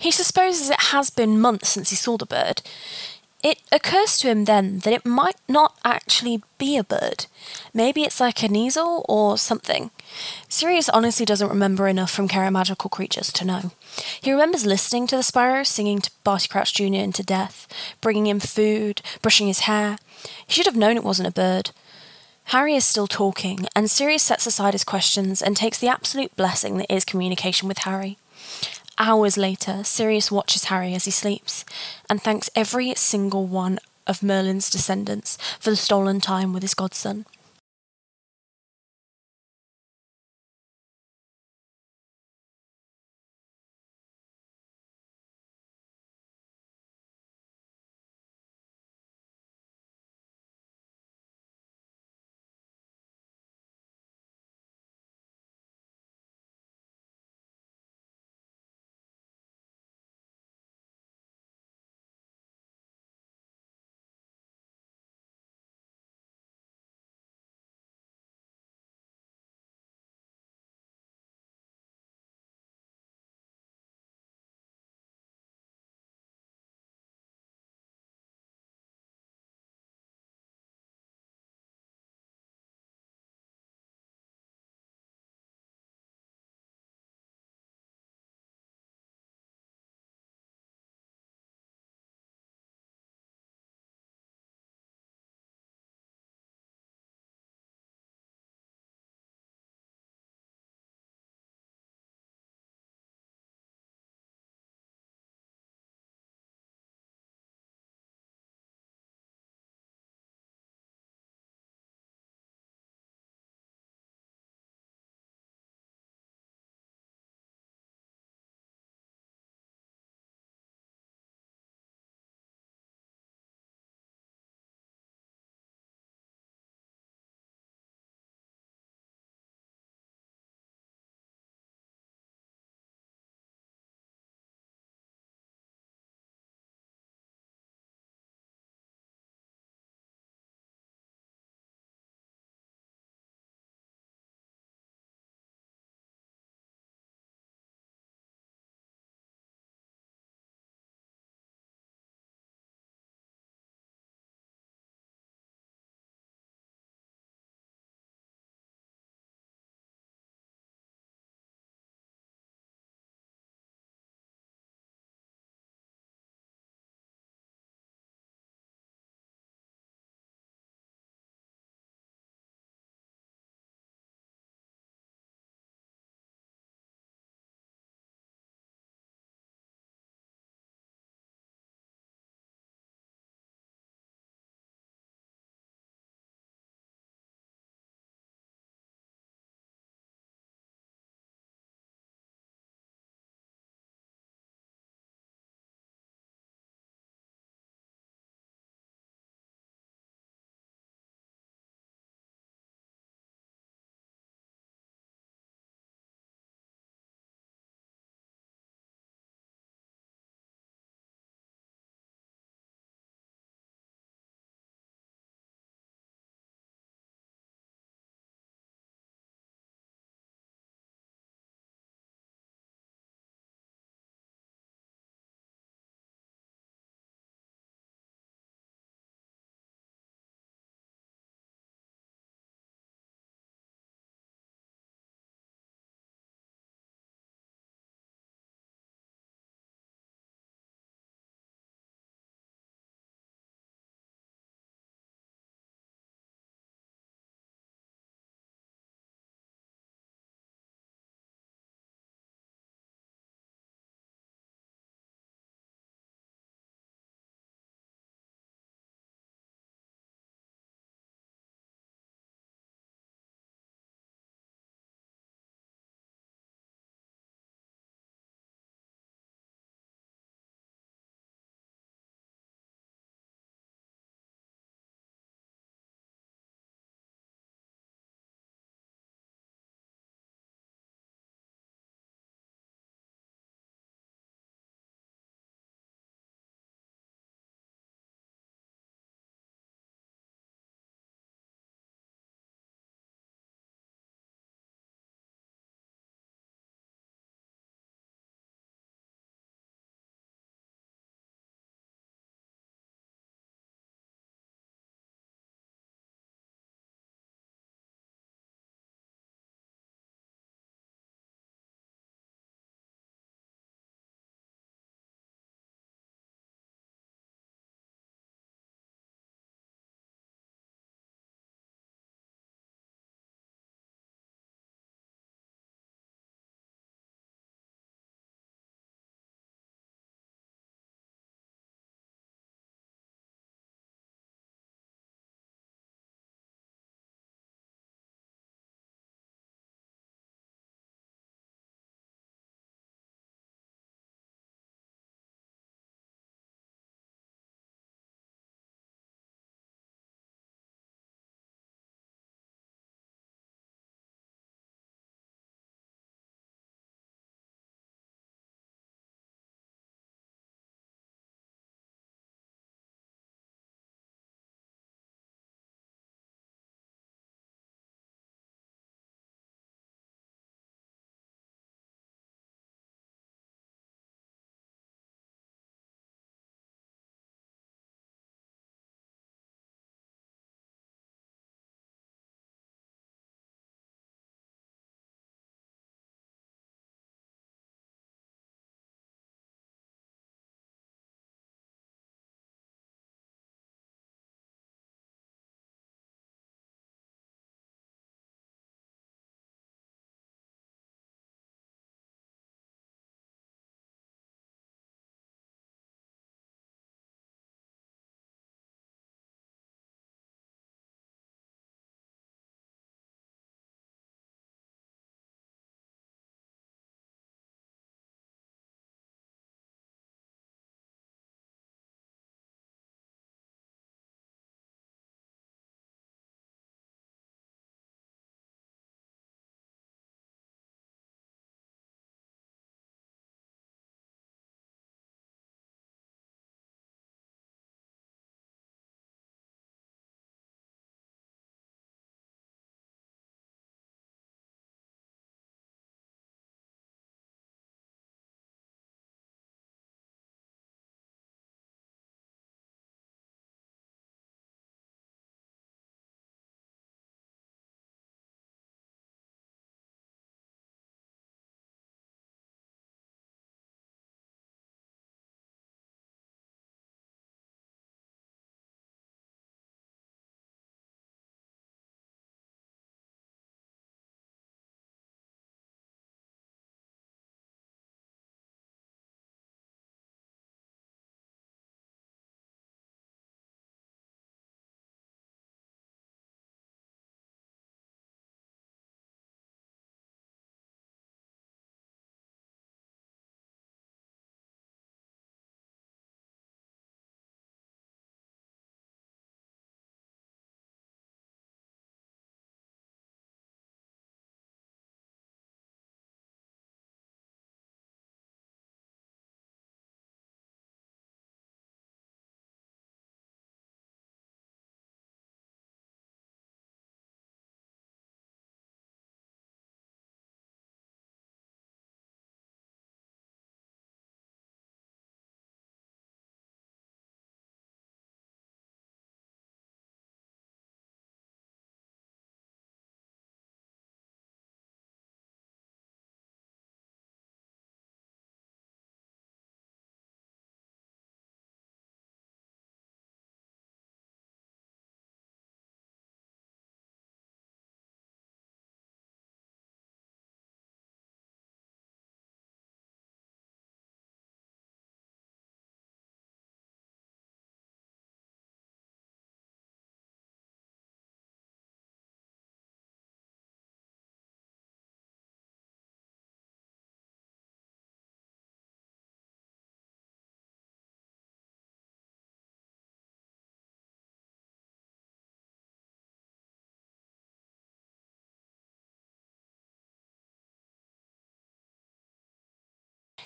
He supposes it has been months since he saw the bird. It occurs to him then that it might not actually be a bird. Maybe it's like an easel or something. Sirius honestly doesn't remember enough from Care of Magical Creatures to know. He remembers listening to the sparrow singing to Barty Crouch Jr. into death, bringing him food, brushing his hair. He should have known it wasn't a bird. Harry is still talking, and Sirius sets aside his questions and takes the absolute blessing that is communication with Harry. Hours later, Sirius watches Harry as he sleeps and thanks every single one of Merlin's descendants for the stolen time with his godson.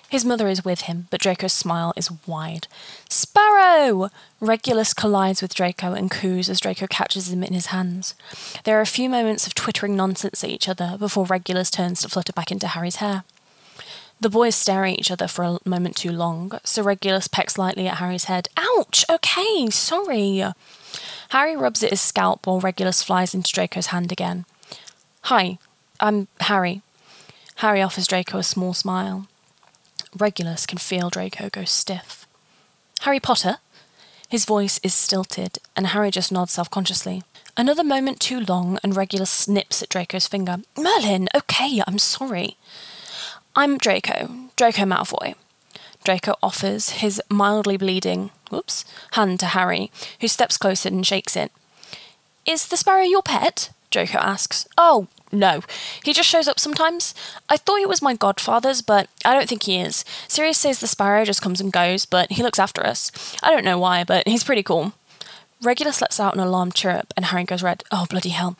His mother is with him, but Draco's smile is wide. Sparrow! Regulus collides with Draco and coos as Draco catches him in his hands. There are a few moments of twittering nonsense at each other before Regulus turns to flutter back into Harry's hair. The boys stare at each other for a moment too long, so Regulus pecks lightly at Harry's head. Ouch! Okay, sorry. Harry rubs at his scalp while Regulus flies into Draco's hand again. Hi, I'm Harry. Harry offers Draco a small smile. Regulus can feel Draco go stiff. Harry Potter? His voice is stilted, and Harry just nods self consciously. Another moment too long, and Regulus snips at Draco's finger. Merlin, okay, I'm sorry. I'm Draco, Draco Malfoy. Draco offers his mildly bleeding, whoops, hand to Harry, who steps closer and shakes it. Is the sparrow your pet? Draco asks. Oh, no. He just shows up sometimes. I thought he was my godfather's, but I don't think he is. Sirius says the sparrow just comes and goes, but he looks after us. I don't know why, but he's pretty cool. Regulus lets out an alarmed chirp, and Harry goes red. Oh, bloody hell.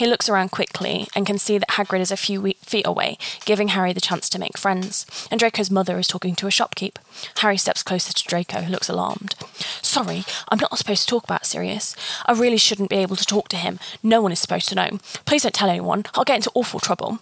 He looks around quickly and can see that Hagrid is a few feet away, giving Harry the chance to make friends. And Draco's mother is talking to a shopkeep. Harry steps closer to Draco, who looks alarmed. Sorry, I'm not supposed to talk about Sirius. I really shouldn't be able to talk to him. No one is supposed to know. Please don't tell anyone. I'll get into awful trouble.